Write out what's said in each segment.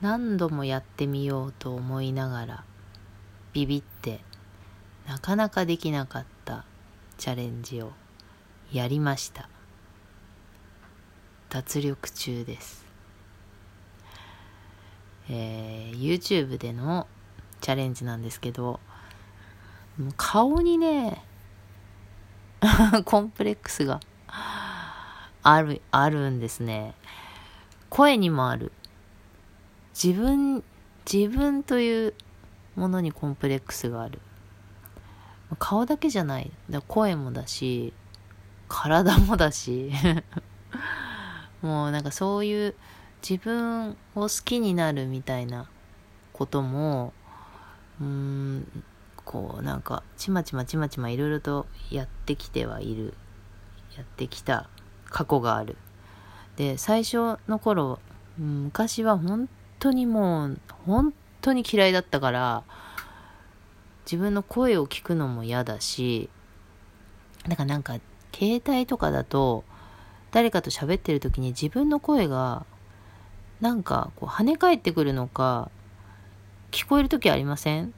何度もやってみようと思いながらビビってなかなかできなかったチャレンジをやりました脱力中ですえー、YouTube でのチャレンジなんですけど顔にね コンプレックスがある、あるんですね。声にもある。自分、自分というものにコンプレックスがある。顔だけじゃない。だ声もだし、体もだし。もうなんかそういう自分を好きになるみたいなことも、うん、こうなんかちまちまちまちまいろいろとやってきてはいる。やってきた過去がある。で、最初の頃、昔は本当にもう、本当に嫌いだったから、自分の声を聞くのも嫌だし、だからなんか、携帯とかだと、誰かと喋ってる時に自分の声が、なんかこう跳ね返ってくるのか、聞こえる時ありません？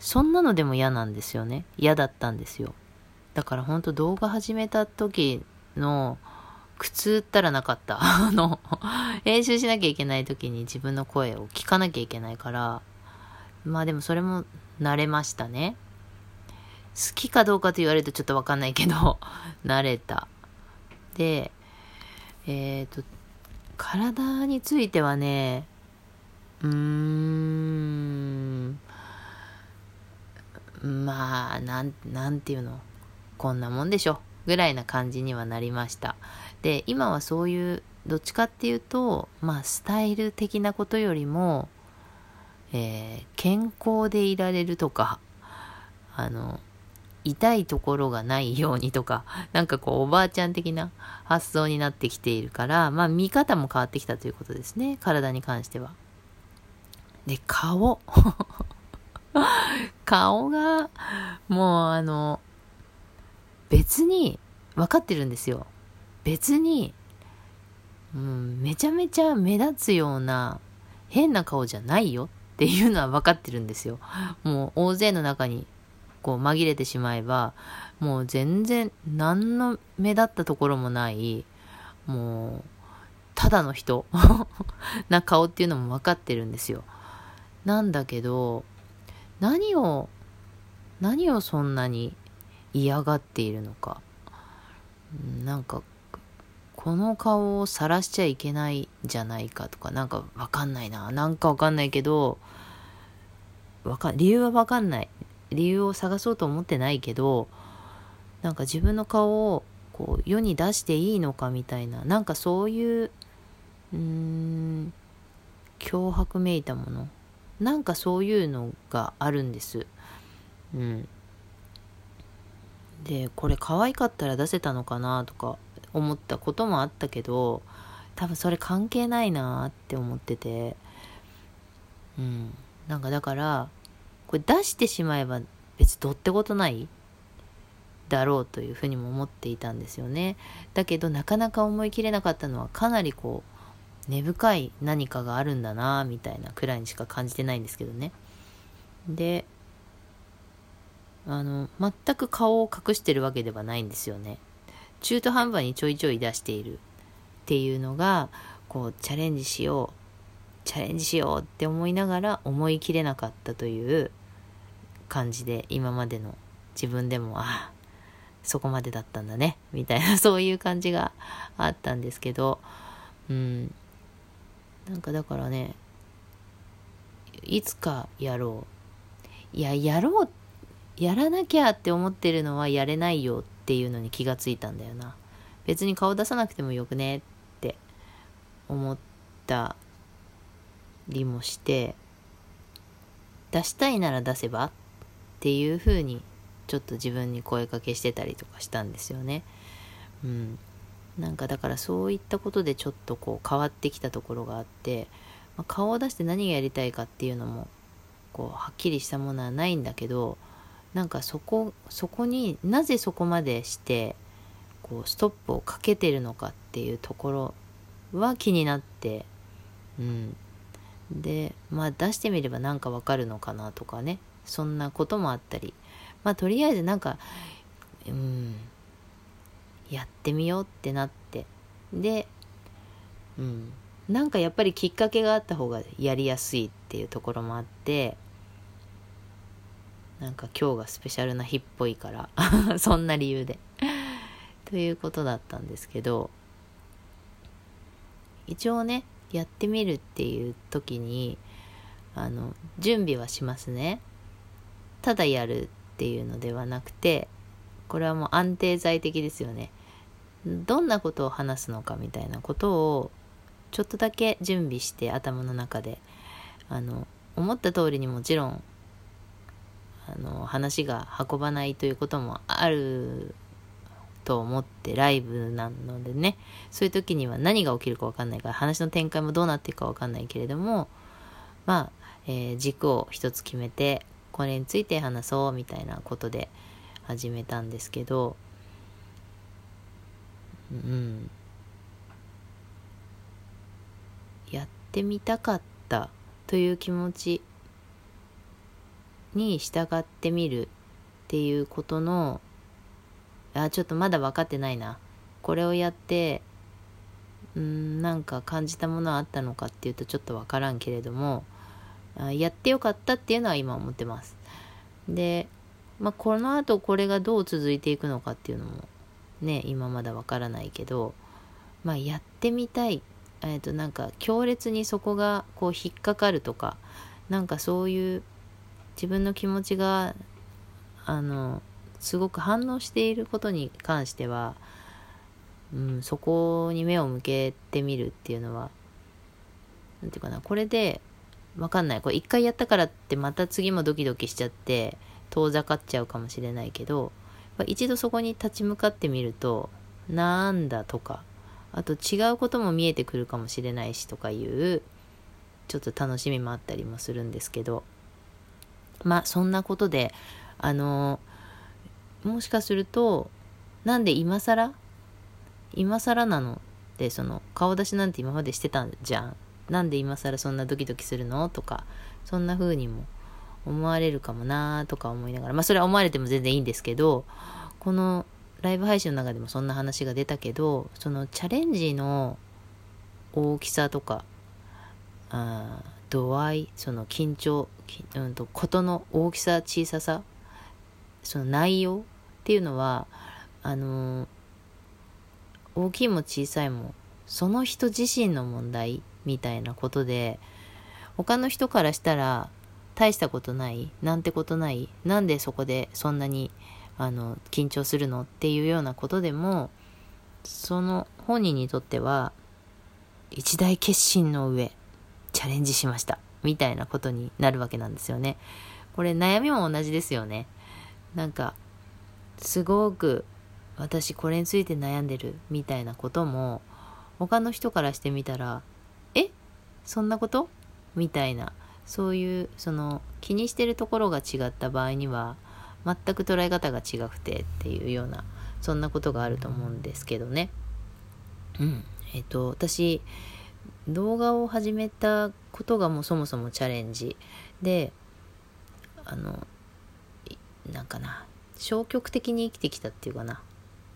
そんなのでも嫌なんですよね。嫌だったんですよ。だからほんと動画始めた時の苦痛ったらなかった。あの、練習しなきゃいけない時に自分の声を聞かなきゃいけないから、まあでもそれも慣れましたね。好きかどうかと言われるとちょっとわかんないけど、慣れた。で、えっ、ー、と、体についてはね、うーん、まあ、なん、なんていうの。こんなもんでしょ。ぐらいな感じにはなりました。で、今はそういう、どっちかっていうと、まあ、スタイル的なことよりも、えー、健康でいられるとか、あの、痛いところがないようにとか、なんかこう、おばあちゃん的な発想になってきているから、まあ、見方も変わってきたということですね。体に関しては。で、顔。顔が、もうあの、別に分かってるんですよ。別に、うん、めちゃめちゃ目立つような変な顔じゃないよっていうのは分かってるんですよ。もう大勢の中にこう紛れてしまえば、もう全然何の目立ったところもない、もう、ただの人 な顔っていうのも分かってるんですよ。なんだけど、何を、何をそんなに嫌がっているのか。なんか、この顔を晒しちゃいけないんじゃないかとか、なんかわかんないな。なんかわかんないけど、わか、理由はわかんない。理由を探そうと思ってないけど、なんか自分の顔をこう世に出していいのかみたいな、なんかそういう、うーん、脅迫めいたもの。なんかそういうのがあるんです。うん。でこれ可愛かったら出せたのかなとか思ったこともあったけど多分それ関係ないなって思ってて。うん。なんかだからこれ出してしまえば別どってことないだろうというふうにも思っていたんですよね。だけどなかなか思い切れなかったのはかなりこう根深い何かがあるんだなみたいなくらいにしか感じてないんですけどね。であの、全く顔を隠してるわけではないんですよね。中途半端にちょいちょい出しているっていうのが、こう、チャレンジしよう、チャレンジしようって思いながら思い切れなかったという感じで、今までの自分でも、あ、そこまでだったんだね、みたいな、そういう感じがあったんですけど、うん。なんかだからね、いつかやろう。いや、やろうやらなきゃって思ってるのはやれないよっっていうのに気がついたんだよな。別に顔出さなくてもよくねって思ったりもして、出したいなら出せばっていう風にちょっと自分に声かけしてたりとかしたんですよね。うん。なんかだからそういったことでちょっとこう変わってきたところがあって、まあ、顔を出して何がやりたいかっていうのもこうはっきりしたものはないんだけどなんかそこそこになぜそこまでしてこうストップをかけてるのかっていうところは気になってうん。でまあ出してみればなんかわかるのかなとかね。そんなこともあったり。まあとりあえずなんかうん。やってみようってなって。でうん。なんかやっぱりきっかけがあった方がやりやすいっていうところもあって。なんか今日がスペシャルな日っぽいから そんな理由で。ということだったんですけど一応ねやってみるっていう時にあの準備はしますね。ただやるっていうのではなくてこれはもう安定剤的ですよね。どんなことを話すのかみたいなことをちょっとだけ準備して頭の中であの思った通りにもちろんあの話が運ばないということもあると思ってライブなのでね。そういう時には何が起きるか分かんないから話の展開もどうなっていくか分かんないけれどもまあ、えー、軸を一つ決めてこれについて話そうみたいなことで始めたんですけどうん。やってみたかったという気持ちに従ってみるっていうことのあちょっとまだ分かってないな。これをやってうんなんか感じたものはあったのかっていうとちょっと分からんけれどもやってよかったっていうのは今思ってます。で、まあ、このあとこれがどう続いていくのかっていうのもね今まだ分からないけどまあやってみたい。えっ、となんか強烈にそこがこう引っかかるとかなんかそういう自分の気持ちがあのすごく反応していることに関しては、うん、そこに目を向けてみるっていうのは何て言うかなこれでわかんない。これ一回やったからってまた次もドキドキしちゃって遠ざかっちゃうかもしれないけど一度そこに立ち向かってみるとなんだとかあと違うことも見えてくるかもしれないしとかいうちょっと楽しみもあったりもするんですけどまあそんなことであのもしかするとなんで今更今更なの？ってその顔出しなんて今までしてたんじゃん。なんで今更そんなドキドキするの？とかそんな風にも思われるかもなーとか思いながら。まあそれは思われても全然いいんですけどこのライブ配信の中でもそんな話が出たけどそのチャレンジの大きさとかあ度合いその緊張、うんと、ことの大きさ小ささその内容っていうのはあの、大きいも小さいもその人自身の問題みたいなことで他の人からしたら大したことないなんてことないなんでそこでそんなにあの緊張するのっていうようなことでもその本人にとっては一大決心の上チャレンジしました。みたいなことになるわけなんですよね。これ悩みも同じですよね。なんか、すごく私これについて悩んでるみたいなことも他の人からしてみたら、え？そんなこと？みたいな、そういうその気にしてるところが違った場合には全く捉え方が違くてっていうようなそんなことがあると思うんですけどね。うん。えっ、と、私、動画を始めたことがもうそもそもチャレンジ。であのなんかな消極的に生きてきたっていうかな。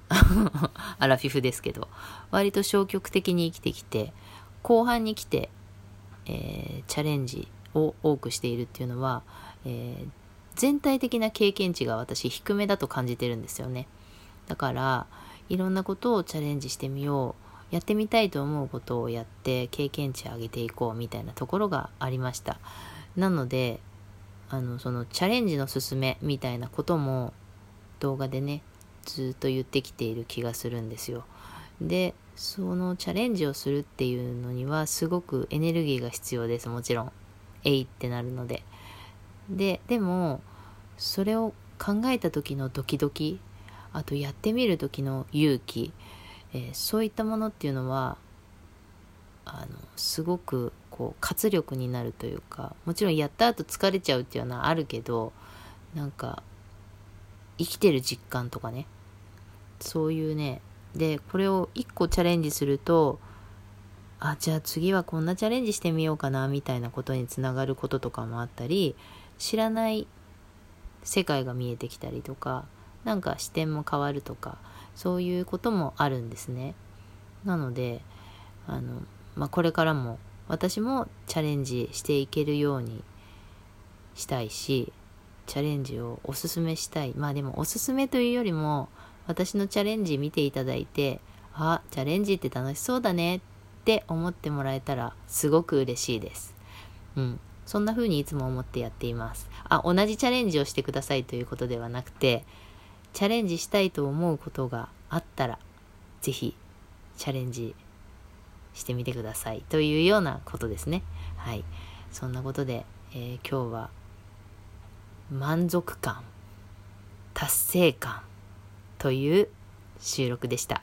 アラフィフですけど。割と消極的に生きてきて後半に来て、えー、チャレンジを多くしているっていうのは、えー、全体的な経験値が私低めだと感じてるんですよね。だからいろんなことをチャレンジしてみよう。やってみたいと思うことをやって経験値を上げていこうみたいなところがありました。なのであのそのチャレンジの勧めみたいなことも動画でねずっと言ってきている気がするんですよ。でそのチャレンジをするっていうのにはすごくエネルギーが必要です。もちろん。えいってなるので。ででもそれを考えた時のドキドキあとやってみる時の勇気えー、そういったものっていうのはあのすごくこう活力になるというかもちろんやった後疲れちゃうっていうのはあるけどなんか生きてる実感とかねそういうねでこれを1個チャレンジするとあじゃあ次はこんなチャレンジしてみようかなみたいなことにつながることとかもあったり知らない世界が見えてきたりとかなんか視点も変わるとかそういうこともあるんですね。なのであの、まあ、これからも私もチャレンジしていけるようにしたいしチャレンジをおすすめしたい。まあでもおすすめというよりも私のチャレンジ見ていただいてあチャレンジって楽しそうだねって思ってもらえたらすごく嬉しいです。うん。そんな風にいつも思ってやっています。あ同じチャレンジをしてくださいということではなくてチャレンジしたいと思うことがあったら是非チャレンジしてみてくださいというようなことですね。はい。そんなことで、えー、今日は満足感達成感という収録でした。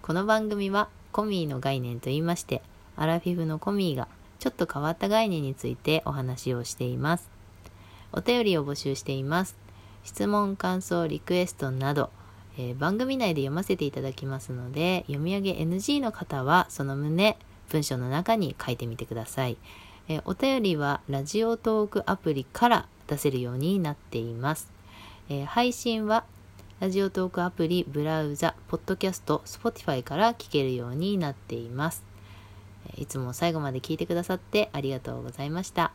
この番組はコミーの概念と言いましてアラフィフのコミーがちょっと変わった概念についてお話をしています。お便りを募集しています。質問感想リクエストなど、えー、番組内で読ませていただきますので読み上げ NG の方はその旨文章の中に書いてみてください、えー、お便りはラジオトークアプリから出せるようになっています。えー、配信はラジオトークアプリ、ブラウザ、ポッドキャスト、スポティファイから聞けるようになっています。いつも最後まで聞いてくださってありがとうございました。